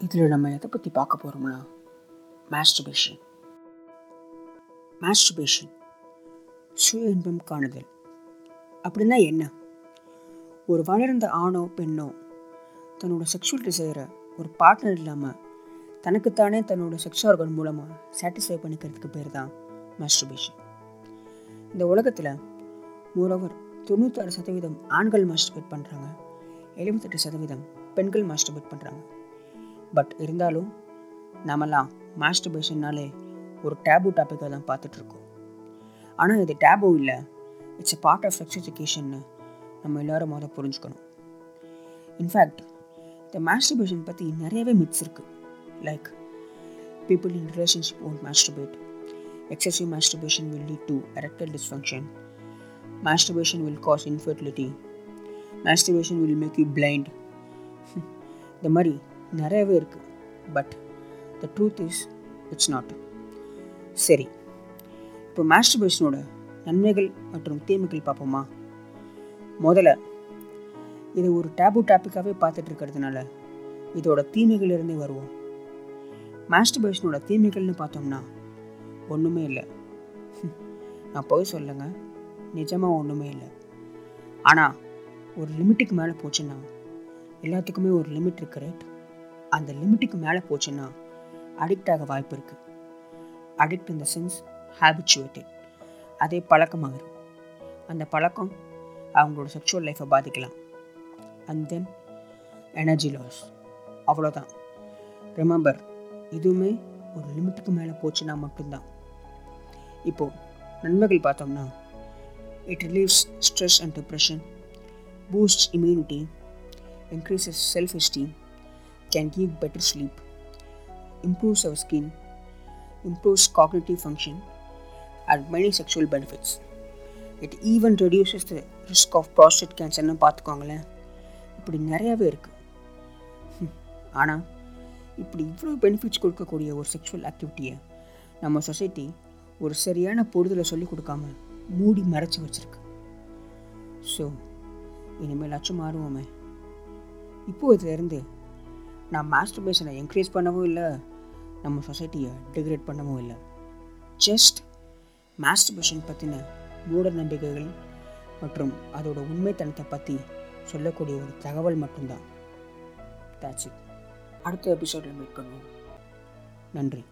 இதில் நம்ம எதை பற்றி பார்க்க போகிறோம்னா மாஸ்டர்பேஷன் மாஸ்டர்பேஷன் சுய இன்பம் காணுதல். அப்படின்னா என்ன? ஒரு வளர்ந்த ஆணோ பெண்ணோ தன்னோட செக்ஷுவல் டிசைரை ஒரு பார்ட்னர் இல்லாமல் தனக்குத்தானே தன்னோட செக்ஸ் ஆர்கன் மூலமாக சாட்டிஸ்ஃபை பண்ணிக்கிறதுக்கு பேர் தான் மாஸ்டர்பேஷன் இந்த உலகத்தில் மோரோவர் தொண்ணூத்தாறு சதவீதம் ஆண்கள் மாஸ்டர்பேட் பண்ணுறாங்க எழுபத்தெட்டு சதவீதம் பெண்கள் மாஸ்டர்பேட் பண்ணுறாங்க பட் இருந்தாலும் நாமெல்லாம் மாஸ்டர்பேஷன்னாலே ஒரு டேபு டாப்பிக்காக தான் பார்த்துட்ருக்கோம். ஆனால் இது டேபு இல்லை. It's a part of sex எஜுகேஷன்னு நம்ம எல்லோரும் முதல்ல புரிஞ்சுக்கணும். இன்ஃபேக்ட் இந்த மாஸ்டர்பேஷன் பற்றி நிறையவே மிட்ஸ் இருக்குது like people in relationship won't masturbate excessive masturbation will lead to erectile dysfunction. Masturbation will cause infertility. Masturbation will make you blind. இந்த மாதிரி நிறையவே இருக்குது but the truth is it's not சரி. இப்போ மாஸ்டர்பேஷனோட நன்மைகள் மற்றும் தீமைகள் பார்ப்போமா? முதல்ல இது ஒரு டேபு டாப்பிக்காகவே பார்த்துட்டு இருக்கிறதுனால இதோட தீமைகள்லேருந்தே வருவோம். மாஸ்டர்பேஷனோட தீமைகள்னு பார்த்தோம்னா ஒன்றுமே இல்லை. நான் போய் சொல்லுங்க நிஜமாக ஒன்றுமே இல்லை. ஆனால் ஒரு லிமிட்டுக்கு மேலே போச்சுன்னா எல்லாத்துக்குமே ஒரு லிமிட் இருக்கு ரைட் அந்த லிமிட்டுக்கு மேலே போச்சுன்னா அடிக்ட் ஆக வாய்ப்பு இருக்குது அடிக்ட் இந்த சென்ஸ் ஹேபிச்சுவேட்டட் அதே பழக்கமாகிடும் அந்த பழக்கம் அவங்களோட செக்ஷுவல் லைஃப்பை பாதிக்கலாம். அண்ட் தென் எனர்ஜி லாஸ் அவ்வளோதான் ரிமெம்பர் இதுவுமே ஒரு லிமிட்டுக்கு மேலே போச்சுன்னா மட்டும்தான். இப்போது நன்மைகள் பார்த்தோம்னா it relieves stress and depression boost immunity increases self esteem can give better sleep improves our skin, improves cognitive function, and many sexual benefits. It even reduces the risk of prostate கேன்சர்னு பார்த்துக்கோங்களேன். இப்படி நிறையாவே இருக்குது ஆனால் இப்படி இவ்வளோ benefits கொடுக்கக்கூடிய ஒரு sexual ஆக்டிவிட்டியை நம்ம சொசைட்டி ஒரு சரியான பொறுதலை சொல்லி கொடுக்காம மூடி மறைச்சி வச்சிருக்கு. ஸோ இனிமேலாச்சும் மாறுவோமே. இப்போது இதிலேருந்து நான் மாஸ்டர்பேஷனை என்கரேஜ் பண்ணவும் இல்லை நம்ம சொசைட்டியை டிகிரேட் பண்ணவும் இல்லை. ஜஸ்ட் மாஸ்டர்பேஷன் பற்றின மூட நம்பிக்கைகள் மற்றும் அதோட உண்மைத்தனத்தை பற்றி சொல்லக்கூடிய ஒரு தகவல் மட்டும்தான். தேட்ஸ் இட் அடுத்த எபிசோடில் மீட் பண்ணுவோம். நன்றி.